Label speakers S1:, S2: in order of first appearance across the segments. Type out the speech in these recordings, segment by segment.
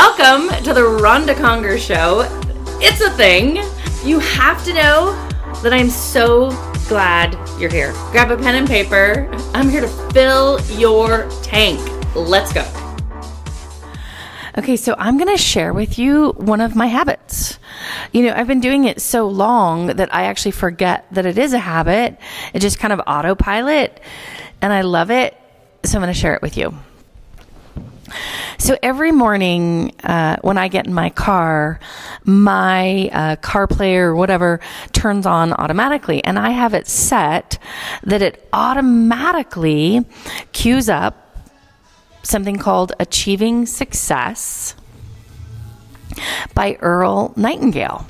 S1: Welcome to the Ronda Conger Show. It's a thing. You have to know that I'm so glad you're here. Grab a pen and paper. I'm here to fill your tank. Let's go. Okay, so I'm going to share with you one of my habits. You know, I've been doing it so long that I actually forget that it is a habit. It just kind of autopilot, and I love it. So I'm going to share it with you. So every morning uh, when I get in my car, my uh, player or whatever turns on automatically, and I have it set that it automatically cues up something called Achieving Success by Earl Nightingale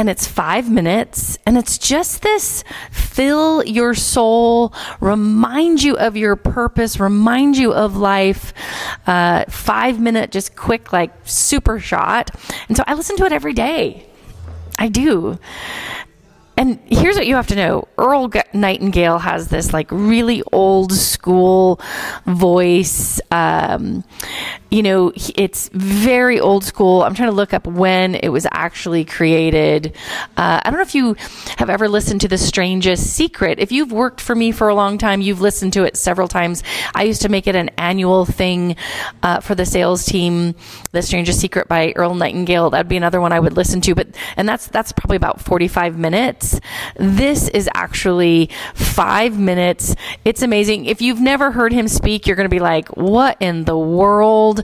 S1: and it's five minutes and it's just this fill your soul remind you of your purpose remind you of life uh, five minute just quick like super shot. And so i listen to it every day. I do. And here's what you have to know. Earl Nightingale has this like really old school voice. Um, you know, it's very old school. I'm trying to look up when it was actually created. Uh, I don't know if you have ever listened to The Strangest Secret. If you've worked for me for a long time, you've listened to it several times. I used to make it an annual thing uh, for the sales team. The Strangest Secret by Earl Nightingale. That'd be another one I would listen to. But and that's that's probably about 45 minutes this is actually five minutes. It's amazing. If you've never heard him speak, you're going to be like, what in the world?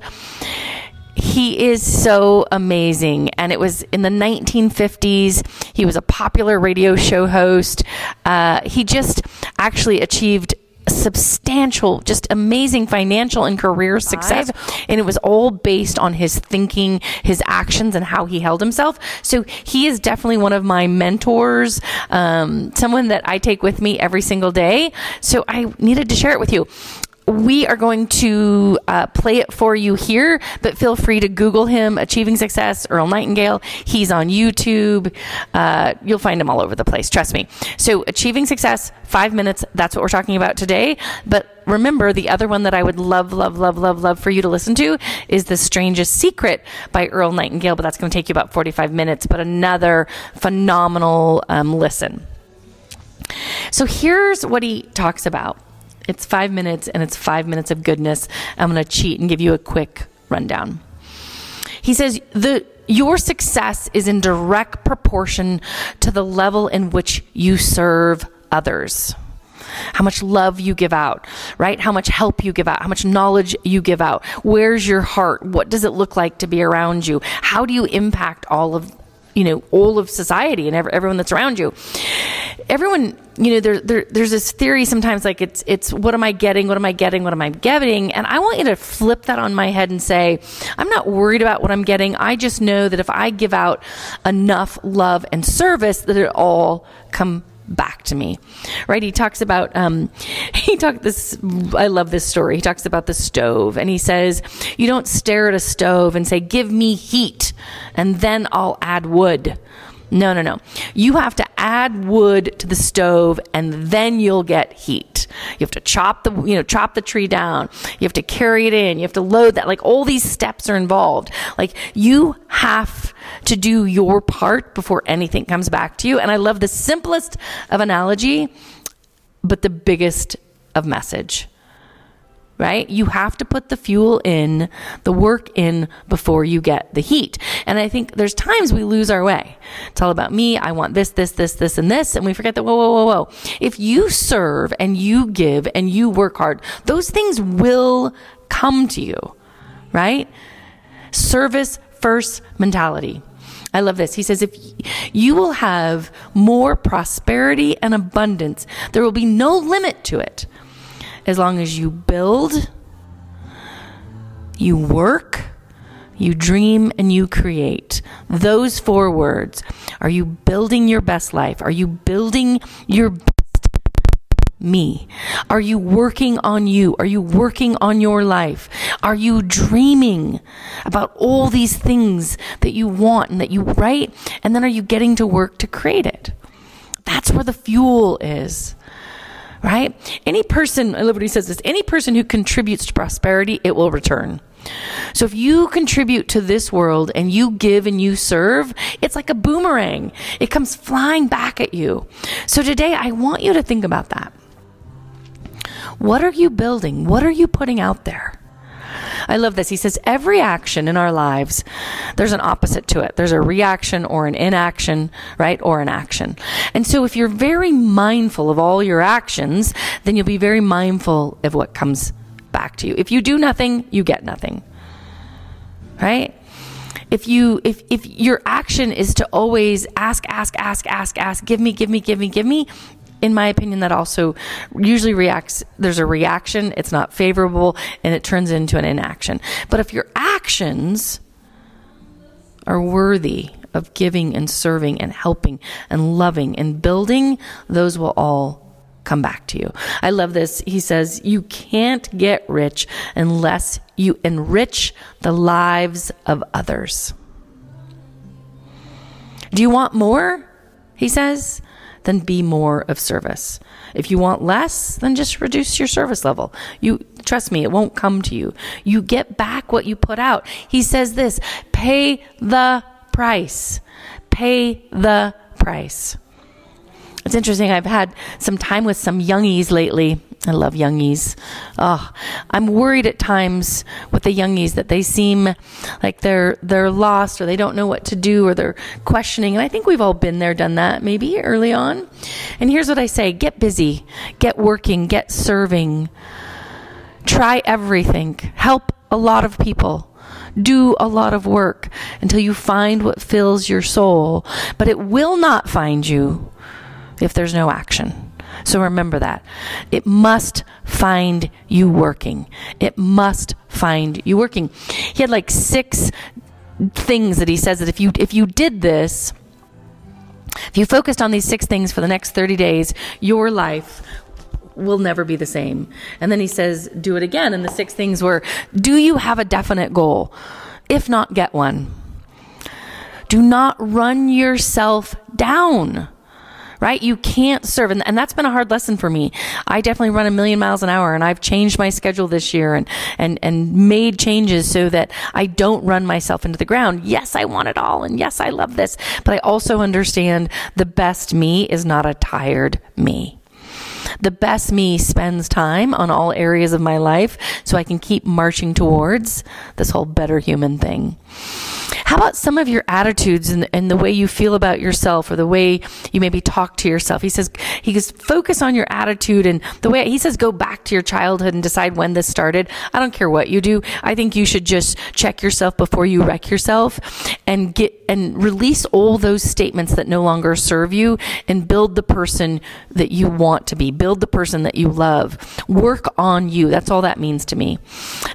S1: He is so amazing. And it was in the 1950s. He was a popular radio show host. Uh, he just actually achieved substantial, just amazing financial and career success. And it was all based on his thinking, his actions, and how he held himself. So he is definitely one of my mentors, um, someone that I take with me every single day. So I needed to share it with you we are going to uh, play it for you here, but feel free to Google him, Achieving Success, Earl Nightingale. He's on YouTube. Uh, you'll find him all over the place, trust me. So, Achieving Success, five minutes, that's what we're talking about today. But remember, the other one that I would love, love, love, love, love for you to listen to is The Strangest Secret by Earl Nightingale, but that's going to take you about 45 minutes, but another phenomenal um, listen. So, here's what he talks about. It's five minutes and it's five minutes of goodness. I'm going to cheat and give you a quick rundown. He says, the, your success is in direct proportion to the level in which you serve others. How much love you give out, right? How much help you give out, how much knowledge you give out. Where's your heart? What does it look like to be around you? How do you impact all of you know all of society and everyone that's around you. Everyone you know there, there, there's this theory sometimes like it's it's what am i getting what am i getting what am i getting? And i want you to flip that on my head and say i'm not worried about what i'm getting. I just know that if i give out enough love and service that it all come back to me. Right? He talks about um, he talked this i love this story. He talks about the stove and he says you don't stare at a stove and say give me heat and then i'll add wood no, no, no. You have to add wood to the stove and then you'll get heat. You have to chop the, you know, chop the tree down. You have to carry it in. You have to load that. Like all these steps are involved. Like you have to do your part before anything comes back to you. And I love the simplest of analogy, but the biggest of message right? You have to put the fuel in, the work in before you get the heat. And I think there's times we lose our way. It's all about me. I want this, this, this, this, and this. And we forget that, whoa, whoa, whoa, whoa. If you serve and you give and you work hard, those things will come to you, right? Service first mentality. I love this. He says, if you will have more prosperity and abundance, there will be no limit to it as long as you build, you work, you dream, and you create. Those four words. Are you building your best life? Are you building your best me? Are you working on you? Are you working on your life? Are you dreaming about all these things that you want and that you write? And then are you getting to work to create it? That's where the fuel is right? Any person, I love what he says this, any person who contributes to prosperity, it will return. So if you contribute to this world and you give and you serve, it's like a boomerang. It comes flying back at you. So today I want you to think about that. What are you building? What are you putting out there? I love this. He says every action in our lives, there's an opposite to it. There's a reaction or an inaction, right? Or an action. And so if you're very mindful of all your actions, then you'll be very mindful of what comes back to you. If you do nothing, you get nothing. Right? if you if if your action is to always ask ask ask ask ask give me give me give me give me in my opinion, that also usually reacts, there's a reaction, it's not favorable, and it turns into an inaction. But if your actions are worthy of giving and serving and helping and loving and building, those will all come back to you. I love this. He says, You can't get rich unless you enrich the lives of others. Do you want more? He says then be more of service. If you want less, then just reduce your service level. You trust me, it won't come to you. You get back what you put out. He says this, pay the price. Pay the price. It's interesting. I've had some time with some youngies lately I love youngies. Oh, I'm worried at times with the youngies that they seem like they're they're lost or they don't know what to do or they're questioning. And I think we've all been there, done that maybe early on. And here's what I say: get busy, get working, get serving. Try everything. Help a lot of people. Do a lot of work until you find what fills your soul, but it will not find you if there's no action. So remember that. It must find you working. It must find you working. He had like six things that he says that if you if you did this, if you focused on these six things for the next 30 days, your life will never be the same. And then he says, do it again. And the six things were do you have a definite goal? If not, get one. Do not run yourself down right? You can't serve. And, and that's been a hard lesson for me. I definitely run a million miles an hour and I've changed my schedule this year and, and, and made changes so that I don't run myself into the ground. Yes, I want it all. And yes, I love this, but I also understand the best me is not a tired me. The best me spends time on all areas of my life so I can keep marching towards this whole better human thing. How about some of your attitudes and, and the way you feel about yourself or the way you maybe talk to yourself? He says, he goes, focus on your attitude and the way he says, go back to your childhood and decide when this started. I don't care what you do. I think you should just check yourself before you wreck yourself and get and release all those statements that no longer serve you and build the person that you want to be. Build the person that you love. Work on you. That's all that means to me.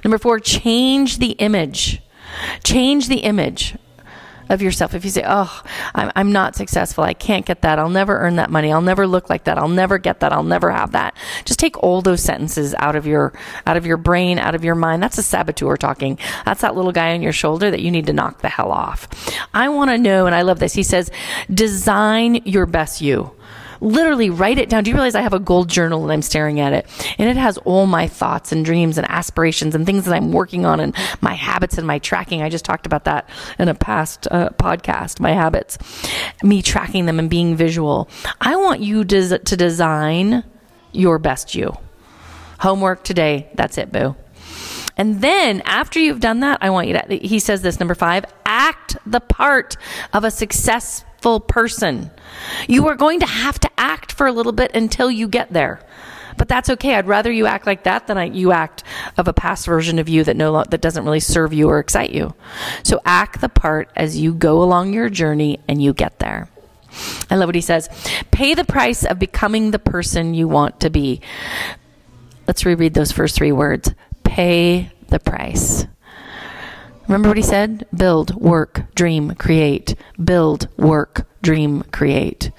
S1: Number four, change the image. Change the image of yourself. If you say, Oh, I'm, I'm not successful. I can't get that. I'll never earn that money. I'll never look like that. I'll never get that. I'll never have that. Just take all those sentences out of your, out of your brain, out of your mind. That's a saboteur talking. That's that little guy on your shoulder that you need to knock the hell off. I want to know, and I love this. He says, design your best you literally write it down. Do you realize I have a gold journal and I'm staring at it? And it has all my thoughts and dreams and aspirations and things that I'm working on and my habits and my tracking. I just talked about that in a past uh, podcast, my habits, me tracking them and being visual. I want you to, to design your best you. Homework today. That's it, boo. And then after you've done that, I want you to, he says this, number five, act the part of a successful person. You are going to have to act for a little bit until you get there. But that's okay. I'd rather you act like that than I, you act of a past version of you that no that doesn't really serve you or excite you. So act the part as you go along your journey and you get there. I love what he says. Pay the price of becoming the person you want to be. Let's reread those first three words. Pay the price. Remember what he said? Build, work, dream, create. Build, work, dream, create.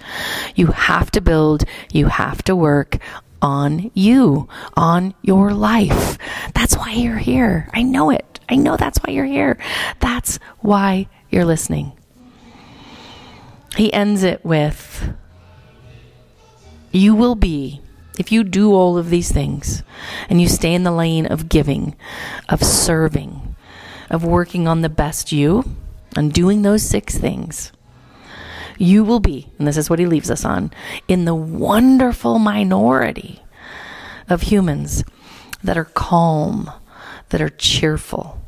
S1: You have to build, you have to work on you, on your life. That's why you're here. I know it. I know that's why you're here. That's why you're listening. He ends it with You will be, if you do all of these things and you stay in the lane of giving, of serving, of working on the best you and doing those six things, you will be, and this is what he leaves us on, in the wonderful minority of humans that are calm, that are cheerful,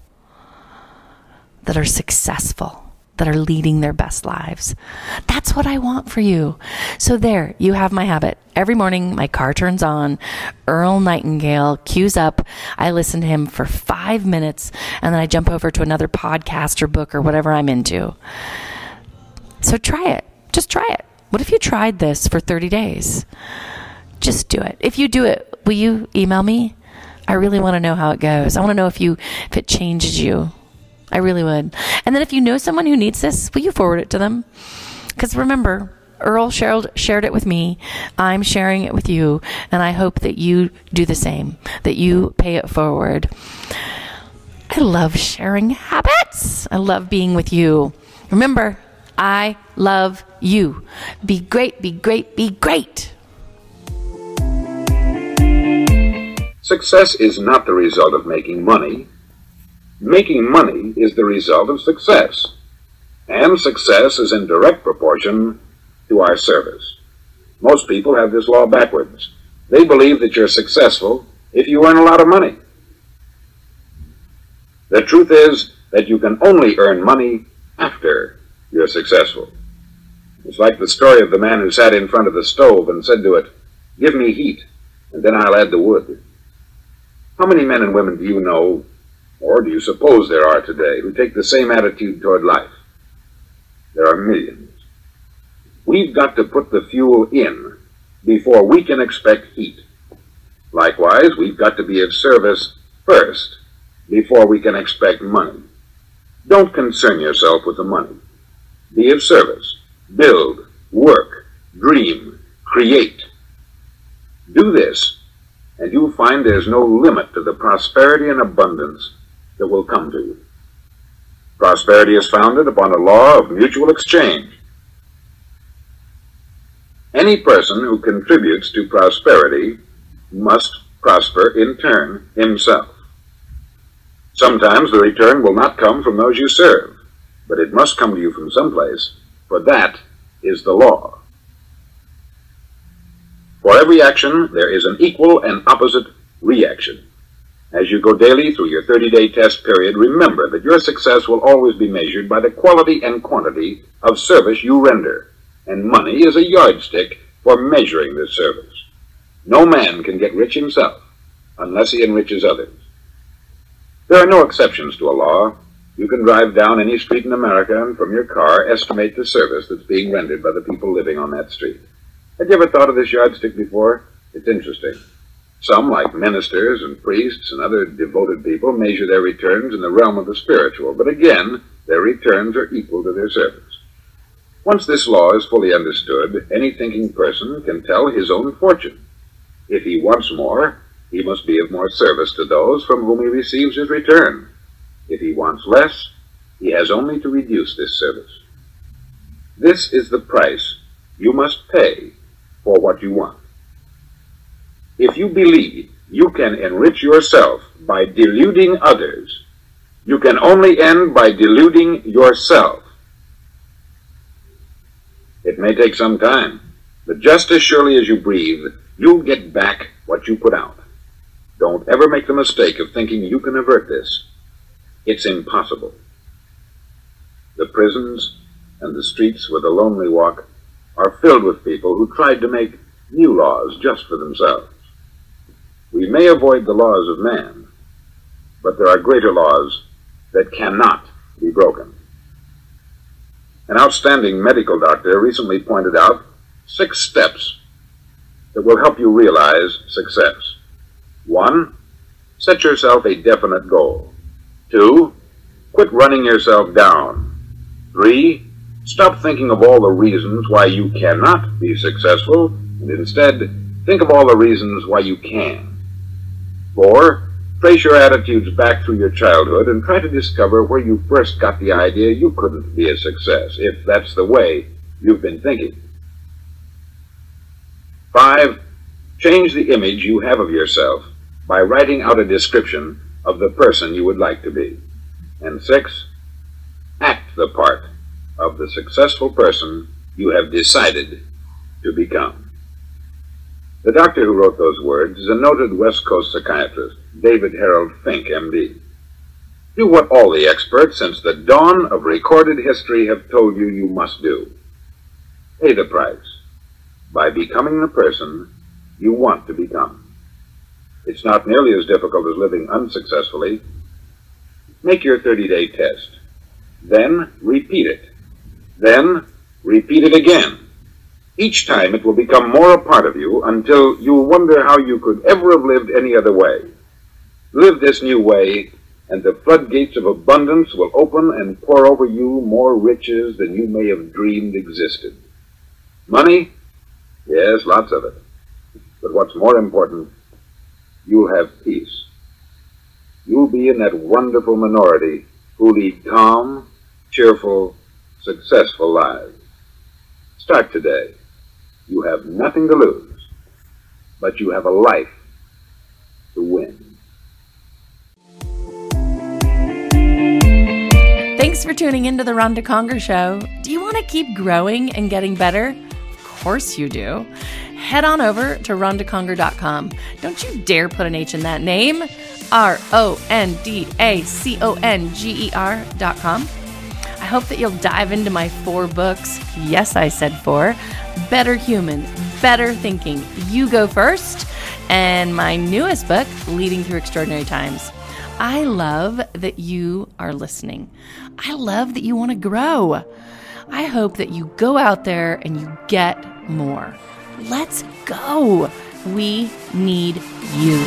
S1: that are successful that are leading their best lives. That's what I want for you. So there, you have my habit. Every morning, my car turns on. Earl Nightingale cues up. I listen to him for five minutes and then I jump over to another podcast or book or whatever I'm into. So try it. Just try it. What if you tried this for 30 days? Just do it. If you do it, will you email me? I really want to know how it goes. I want to know if you if it changes you. I really would. And then if you know someone who needs this, will you forward it to them? Because remember, Earl shared, shared it with me. I'm sharing it with you. And I hope that you do the same, that you pay it forward. I love sharing habits. I love being with you. Remember, I love you. Be great, be great, be great.
S2: Success is not the result of making money, Making money is the result of success, and success is in direct proportion to our service. Most people have this law backwards. They believe that you're successful if you earn a lot of money. The truth is that you can only earn money after you're successful. It's like the story of the man who sat in front of the stove and said to it, Give me heat, and then I'll add the wood. How many men and women do you know or do you suppose there are today, who take the same attitude toward life? There are millions. We've got to put the fuel in before we can expect heat. Likewise, we've got to be of service first before we can expect money. Don't concern yourself with the money. Be of service. Build, work, dream, create. Do this, and you'll find there's no limit to the prosperity and abundance that will come to you. Prosperity is founded upon a law of mutual exchange. Any person who contributes to prosperity must prosper in turn himself. Sometimes the return will not come from those you serve, but it must come to you from someplace, for that is the law. For every action, there is an equal and opposite reaction. As you go daily through your 30-day test period, remember that your success will always be measured by the quality and quantity of service you render, and money is a yardstick for measuring this service. No man can get rich himself unless he enriches others. There are no exceptions to a law. You can drive down any street in America and from your car estimate the service that's being rendered by the people living on that street. Have you ever thought of this yardstick before? It's interesting. Some, like ministers and priests and other devoted people, measure their returns in the realm of the spiritual, but again, their returns are equal to their service. Once this law is fully understood, any thinking person can tell his own fortune. If he wants more, he must be of more service to those from whom he receives his return. If he wants less, he has only to reduce this service. This is the price you must pay for what you want. If you believe you can enrich yourself by deluding others, you can only end by deluding yourself. It may take some time, but just as surely as you breathe, you'll get back what you put out. Don't ever make the mistake of thinking you can avert this. It's impossible. The prisons and the streets where the lonely walk are filled with people who tried to make new laws just for themselves. We may avoid the laws of man, but there are greater laws that cannot be broken. An outstanding medical doctor recently pointed out six steps that will help you realize success. One, set yourself a definite goal. Two, quit running yourself down. Three, stop thinking of all the reasons why you cannot be successful and instead think of all the reasons why you can. Four, trace your attitudes back through your childhood and try to discover where you first got the idea you couldn't be a success, if that's the way you've been thinking. Five, change the image you have of yourself by writing out a description of the person you would like to be. And six, act the part of the successful person you have decided to become. The doctor who wrote those words is a noted West Coast psychiatrist, David Harold Fink, MD. Do what all the experts since the dawn of recorded history have told you you must do. Pay the price by becoming the person you want to become. It's not nearly as difficult as living unsuccessfully. Make your 30 day test. Then repeat it. Then repeat it again. Each time it will become more a part of you until you wonder how you could ever have lived any other way. Live this new way, and the floodgates of abundance will open and pour over you more riches than you may have dreamed existed. Money? Yes, lots of it. But what's more important, you'll have peace. You'll be in that wonderful minority who lead calm, cheerful, successful lives. Start today. You have nothing to lose, but you have a life to win.
S1: Thanks for tuning into the Ronda Conger Show. Do you want to keep growing and getting better? Of course you do head on over to rondaconger.com. Don't you dare put an H in that name. R O N D A C O N G E R.com. I hope that you'll dive into my four books. Yes, I said four. Better Human, Better Thinking, You Go First, and my newest book, Leading Through Extraordinary Times. I love that you are listening. I love that you want to grow. I hope that you go out there and you get more. Let's go. We need you.